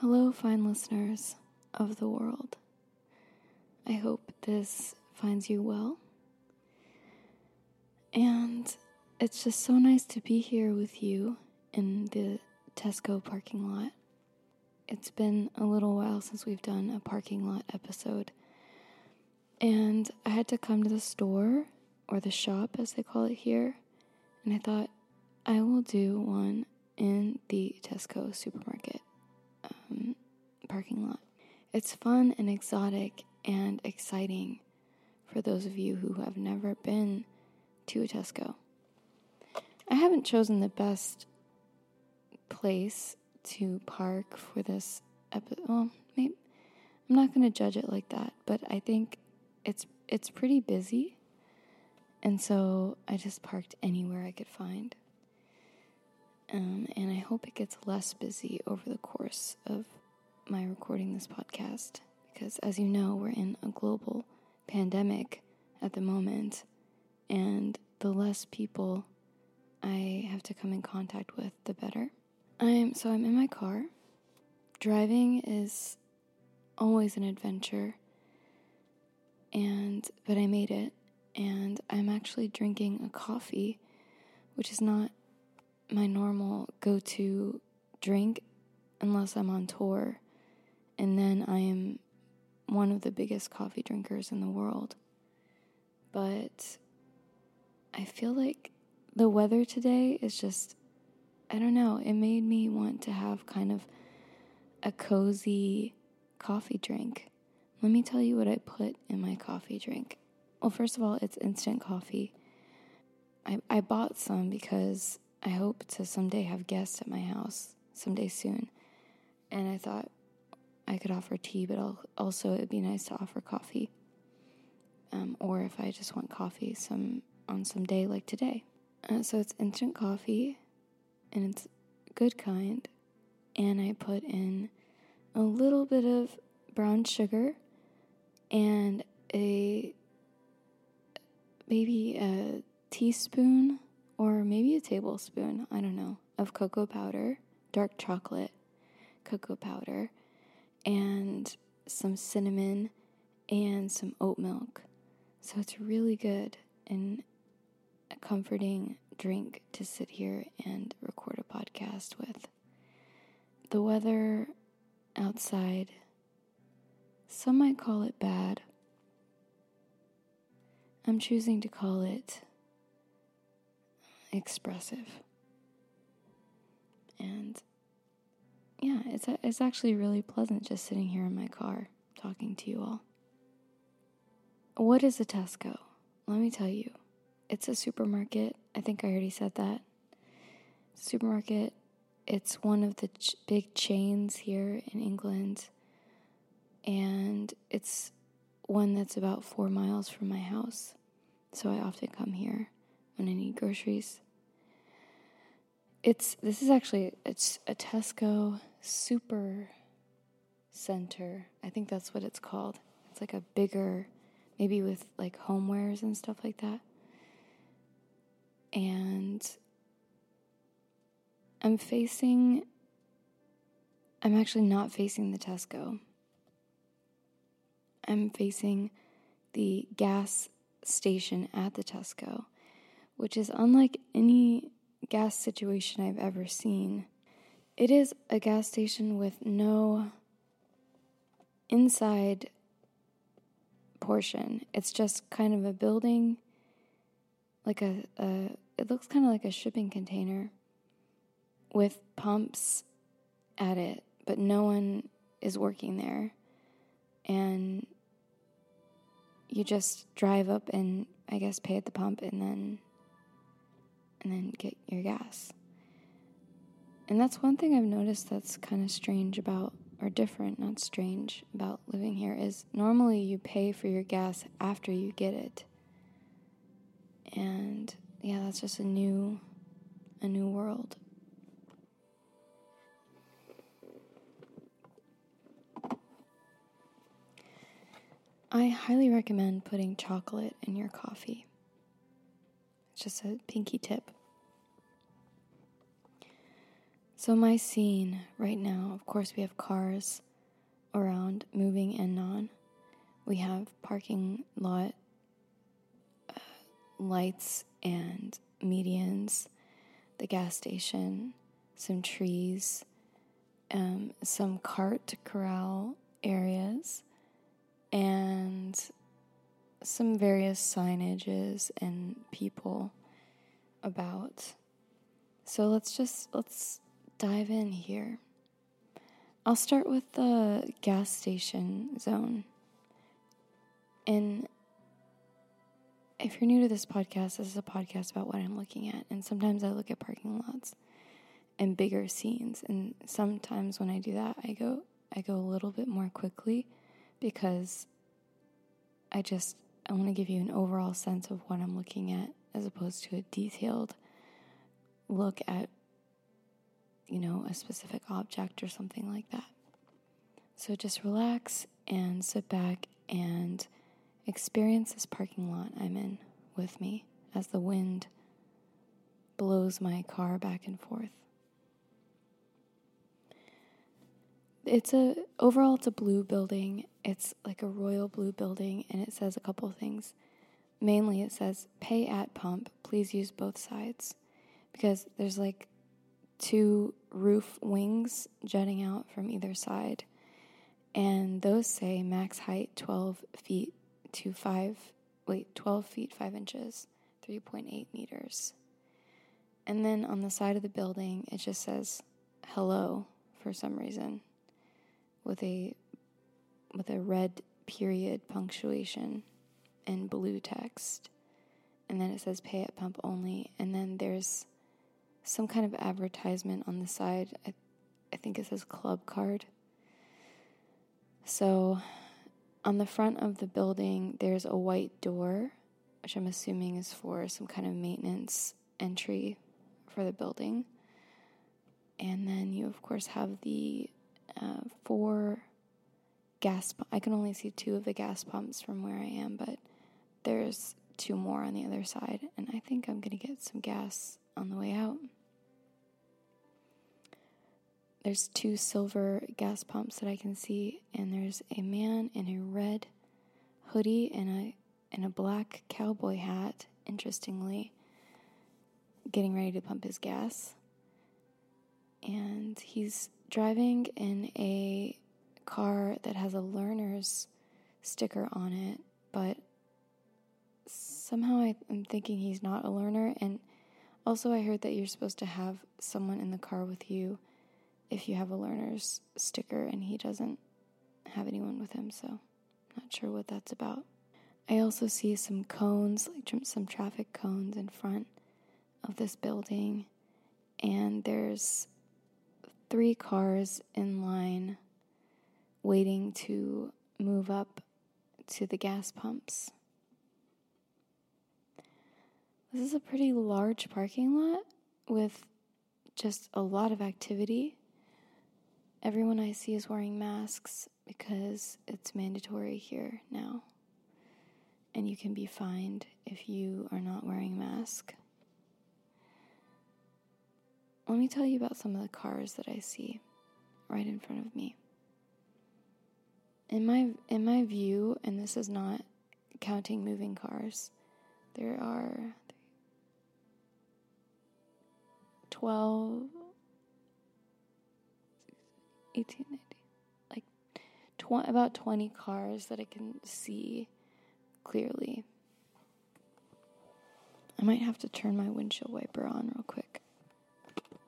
Hello, fine listeners of the world. I hope this finds you well. And it's just so nice to be here with you in the Tesco parking lot. It's been a little while since we've done a parking lot episode. And I had to come to the store, or the shop as they call it here, and I thought I will do one in the Tesco supermarket parking lot. It's fun and exotic and exciting for those of you who have never been to a Tesco. I haven't chosen the best place to park for this episode. Well, maybe I'm not going to judge it like that, but I think it's it's pretty busy, and so I just parked anywhere I could find. Um, and I hope it gets less busy over the course of my recording this podcast because, as you know, we're in a global pandemic at the moment, and the less people I have to come in contact with, the better. I'm so I'm in my car. Driving is always an adventure. And but I made it and I'm actually drinking a coffee, which is not my normal go-to drink unless I'm on tour. And then I am one of the biggest coffee drinkers in the world. But I feel like the weather today is just, I don't know, it made me want to have kind of a cozy coffee drink. Let me tell you what I put in my coffee drink. Well, first of all, it's instant coffee. I, I bought some because I hope to someday have guests at my house, someday soon. And I thought I could offer tea, but also it'd be nice to offer coffee. Um, or if I just want coffee some on some day like today. Uh, so it's instant coffee, and it's good kind. And I put in a little bit of brown sugar and a maybe a teaspoon or maybe a tablespoon, I don't know, of cocoa powder, dark chocolate cocoa powder, and some cinnamon and some oat milk. So it's really good and a comforting drink to sit here and record a podcast with. The weather outside, some might call it bad. I'm choosing to call it expressive. And yeah, it's, it's actually really pleasant just sitting here in my car talking to you all. What is a Tesco? Let me tell you. It's a supermarket. I think I already said that. Supermarket. It's one of the ch- big chains here in England. And it's one that's about four miles from my house. So I often come here when I need groceries. It's this is actually it's a Tesco super center. I think that's what it's called. It's like a bigger maybe with like homewares and stuff like that. And I'm facing I'm actually not facing the Tesco. I'm facing the gas station at the Tesco, which is unlike any gas situation I've ever seen. It is a gas station with no inside portion. It's just kind of a building, like a, a it looks kind of like a shipping container with pumps at it, but no one is working there. And you just drive up and I guess pay at the pump and then and then get your gas. And that's one thing I've noticed that's kind of strange about or different, not strange about living here is normally you pay for your gas after you get it. And yeah, that's just a new a new world. I highly recommend putting chocolate in your coffee. It's just a pinky tip. So, my scene right now, of course, we have cars around moving in on. We have parking lot uh, lights and medians, the gas station, some trees, um, some cart corral areas, and some various signages and people about. So let's just let's dive in here. I'll start with the gas station zone. And if you're new to this podcast, this is a podcast about what I'm looking at. And sometimes I look at parking lots and bigger scenes. And sometimes when I do that, I go I go a little bit more quickly because I just I want to give you an overall sense of what I'm looking at as opposed to a detailed look at you know, a specific object or something like that. So just relax and sit back and experience this parking lot I'm in with me as the wind blows my car back and forth. It's a overall it's a blue building. It's like a royal blue building and it says a couple things. Mainly it says pay at pump, please use both sides because there's like two roof wings jutting out from either side. And those say max height 12 feet to 5, wait, 12 feet 5 inches, 3.8 meters. And then on the side of the building, it just says hello for some reason with a with a red period punctuation and blue text. And then it says pay at pump only. And then there's some kind of advertisement on the side. I, I think it says club card. So on the front of the building, there's a white door, which I'm assuming is for some kind of maintenance entry for the building. And then you, of course, have the uh, four gas. I can only see two of the gas pumps from where I am, but there's two more on the other side. And I think I'm going to get some gas on the way out. There's two silver gas pumps that I can see, and there's a man in a red hoodie and a and a black cowboy hat, interestingly, getting ready to pump his gas. And he's driving in a car that has a learner's sticker on it, but somehow I, am thinking he's not a learner. And also, I heard that you're supposed to have someone in the car with you if you have a learner's sticker and he doesn't have anyone with him, so not sure what that's about. I also see some cones, like some traffic cones in front of this building, and there's three cars in line waiting to move up to the gas pumps. This is a pretty large parking lot with just a lot of activity. Everyone I see is wearing masks because it's mandatory here now. And you can be fined if you are not wearing a mask. Let me tell you about some of the cars that I see right in front of me. In my in my view, and this is not counting moving cars, there are 12 1890 like tw- about 20 cars that I can see clearly. I might have to turn my windshield wiper on real quick.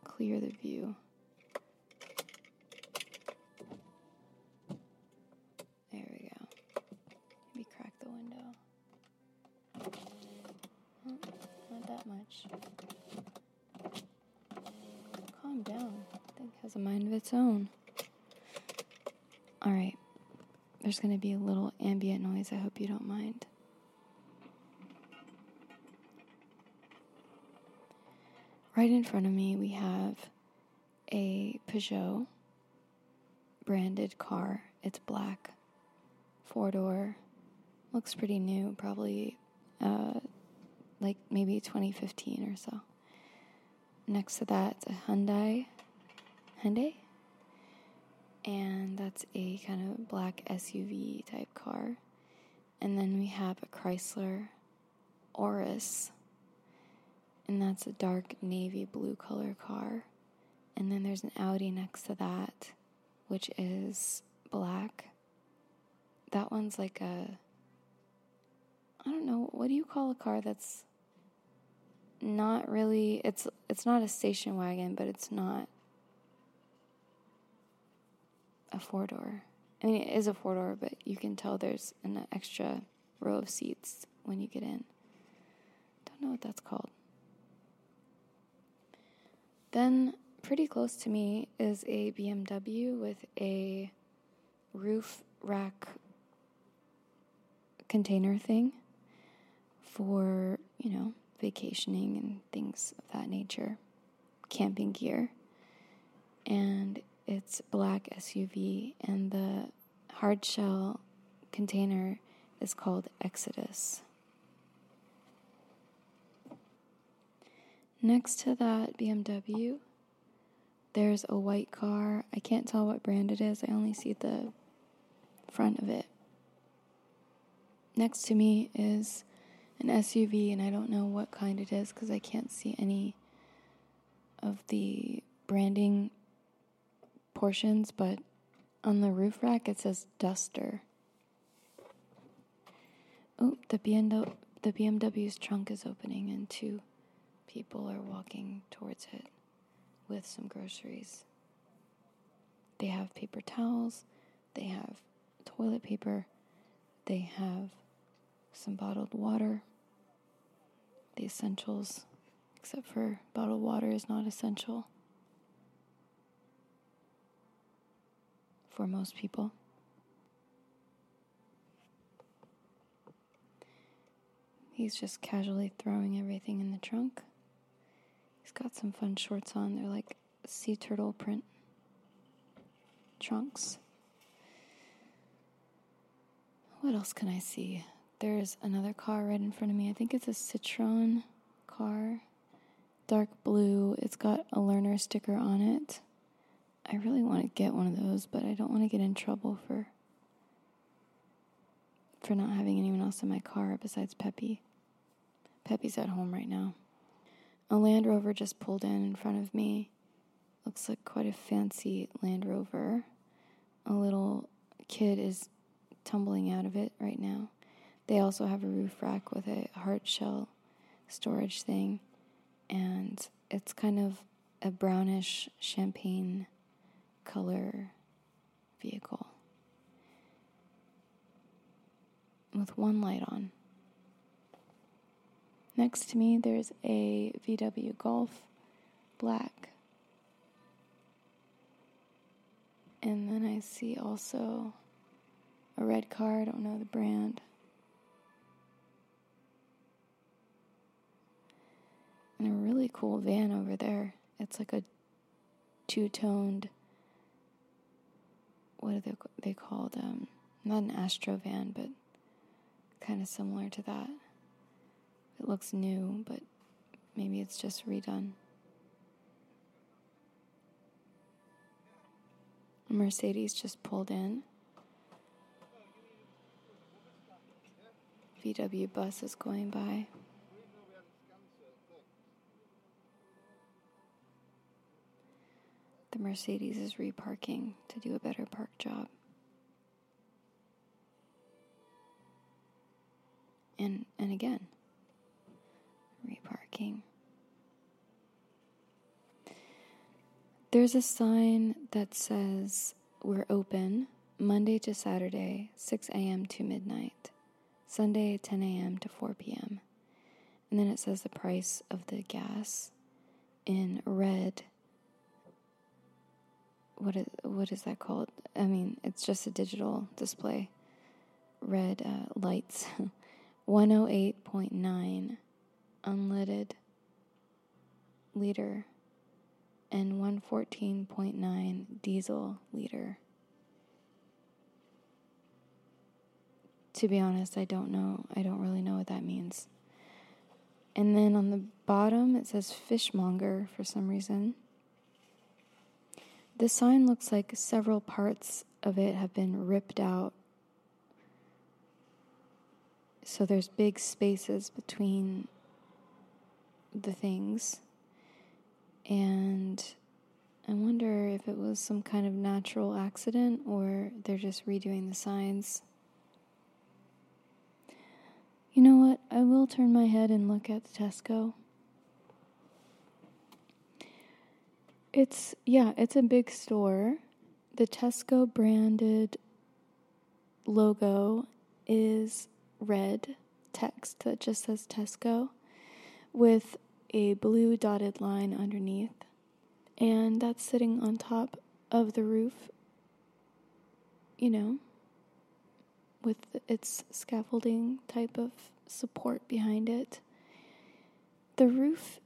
Clear the view. There we go. Crack the window. Not that much. Down. I think has a mind of its own. All right. There's going to be a little ambient noise. I hope you don't mind. Right in front of me, we have a Peugeot branded car. It's black, four door, looks pretty new, probably uh, like maybe 2015 or so. Next to that, a Hyundai Hyundai. And that's a kind of black SUV type car. And then we have a Chrysler Urus. And that's a dark navy blue color car. And then there's an Audi next to that, which is black. That one's like a I don't know, what do you call a car that's not really it's it's not a station wagon, but it's not a four door. I mean, it is a four door, but you can tell there's an extra row of seats when you get in. Don't know what that's called. Then, pretty close to me is a BMW with a roof rack container thing for, you know, vacationing and things of that nature, camping gear. And it's black SUV, and the hard shell container is called Exodus. Next to that BMW, there's a white car. I can't tell what brand it is, I only see the front of it. Next to me is an SUV, and I don't know what kind it is because I can't see any of the branding portions, but on the roof rack it says Duster. Oh, the BMW, the BMW's trunk is opening, and two people are walking towards it with some groceries. They have paper towels, they have toilet paper, they have some bottled water, the essentials, except for bottled water is not essential for most people. He's just casually throwing everything in the trunk. He's got some fun shorts on. They're like sea turtle print trunks. What else can I see? There's another car right in front of me. I think it's a Citroen car, dark blue. It's got a learner sticker on it. I really want to get one of those, but I don't want to get in trouble for for not having anyone else in my car besides Peppy. Peppy's at home right now. A Land Rover just pulled in in front of me. Looks like quite a fancy Land Rover. A little kid is tumbling out of it right now. They also have a roof rack with a hard shell storage thing, and it's kind of a brownish champagne color vehicle with one light on. Next to me, there's a VW Golf black. And then I see also a red car, I don't know the brand. A really cool van over there. It's like a two toned, what are they, they called? Um, not an Astro van, but kind of similar to that. It looks new, but maybe it's just redone. A Mercedes just pulled in. VW bus is going by. Mercedes is reparking to do a better park job. And and again, reparking. There's a sign that says we're open Monday to Saturday, 6 a.m. to midnight, Sunday, 10 a.m. to 4 p.m. And then it says the price of the gas in red what is what is that called? I mean, it's just a digital display. Red uh, lights, 108.9 unleaded liter, and one fourteen point nine diesel liter. To be honest, I don't know. I don't really know what that means. And then on the bottom, it says fishmonger for some reason. The sign looks like several parts of it have been ripped out. So there's big spaces between the things. And I wonder if it was some kind of natural accident or they're just redoing the signs. You know what? I will turn my head and look at the Tesco. It's, yeah, it's a big store. The Tesco branded logo is red text that just says Tesco with a blue dotted line underneath. And that's sitting on top of the roof, you know, with its scaffolding type of support behind it. The roof,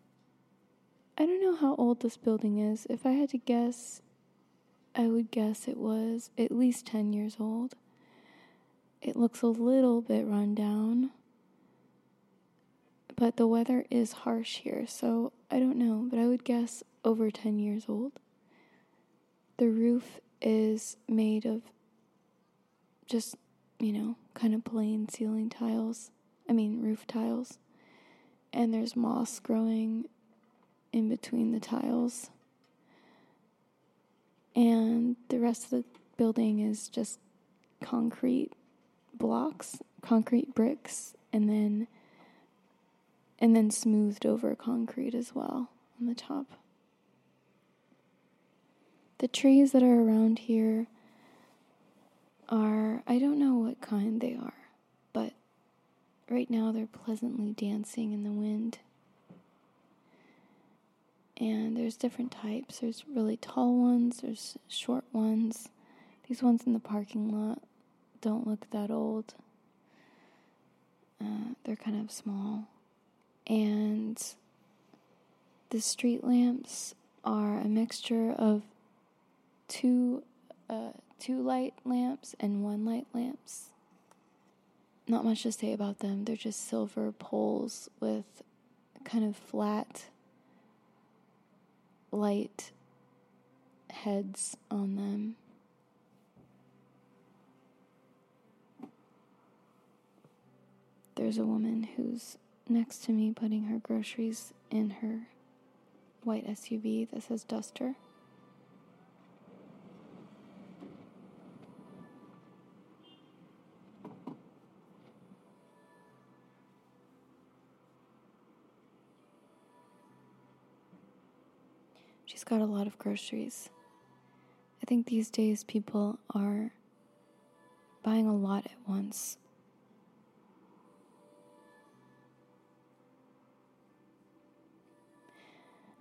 I don't know how old this building is. If I had to guess, I would guess it was at least 10 years old. It looks a little bit run down but the weather is harsh here, so I don't know, but I would guess over 10 years old. The roof is made of just, you know, kind of plain ceiling tiles. I mean, roof tiles. And there's moss growing in between the tiles. And the rest of the building is just concrete blocks, concrete bricks, and then and then smoothed over concrete as well on the top. The trees that are around here are, I don't know what kind they are, but right now they're pleasantly dancing in the wind. And there's different types. There's really tall ones, there's short ones. These ones in the parking lot don't look that old. Uh, they're kind of small and the street lamps are a mixture of two uh, two light lamps and one light lamps. Not much to say about them. They're just silver poles with kind of flat light heads on them. There's a woman who's next to me putting her groceries in her white SUV that says Duster. Got a lot of groceries. I think these days people are buying a lot at once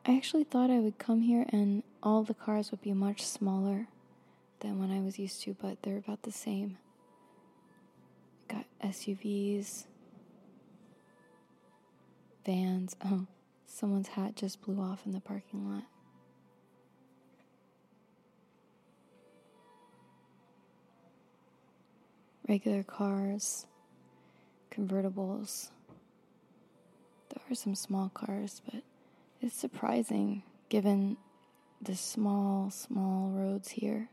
I actually thought I would come here and all the cars would be much smaller than when I was used to, but they're about the same. Got SUVs, vans. Oh, someone's hat just blew off in the parking lot. Regular cars, convertibles. There are some small cars, but it's surprising given the small, small roads here.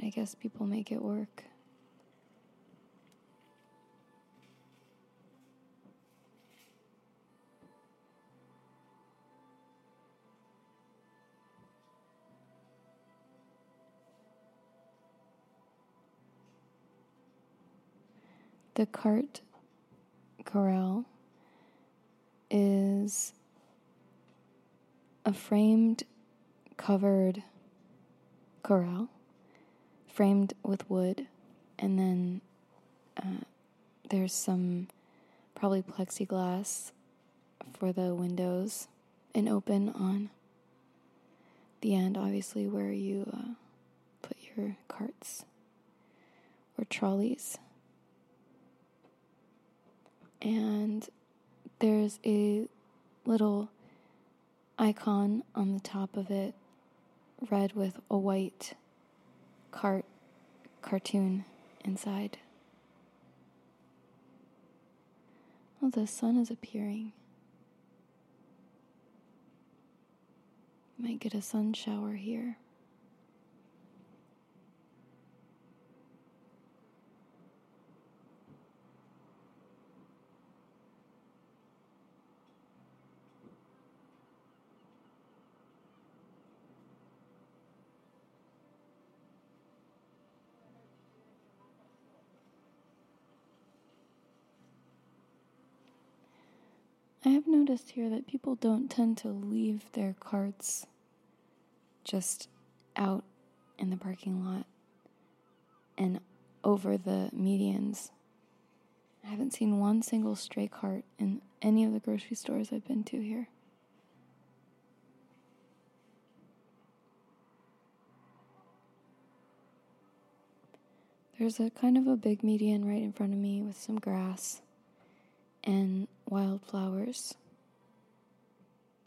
I guess people make it work. The cart corral is a framed covered corral, framed with wood, and then uh, there's some probably plexiglass for the windows and open on the end, obviously, where you uh, put your carts or trolleys. And there's a little icon on the top of it, red with a white cart cartoon inside. Oh, the sun is appearing. Might get a sun shower here. I have noticed here that people don't tend to leave their carts just out in the parking lot and over the medians. I haven't seen one single stray cart in any of the grocery stores I've been to here. There's a kind of a big median right in front of me with some grass and wildflowers.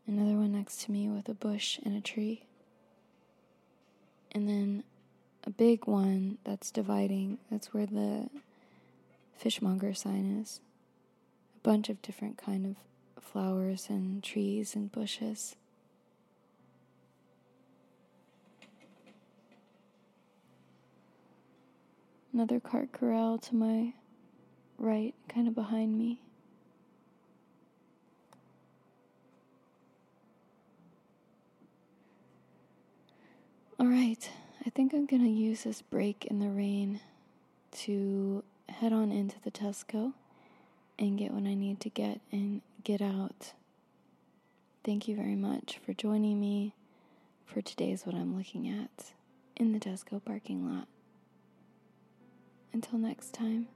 Another one next to me with a bush and a tree. And then a big one that's dividing. That's where the fishmonger sign is. A bunch of different kind of flowers and trees and bushes. Another cart corral to my right, kind of behind me. All right, I think I'm gonna use this break in the rain to head on into the Tesco and get what I need to get and get out. Thank you very much for joining me for today's What I'm Looking At in the Tesco parking lot. Until next time.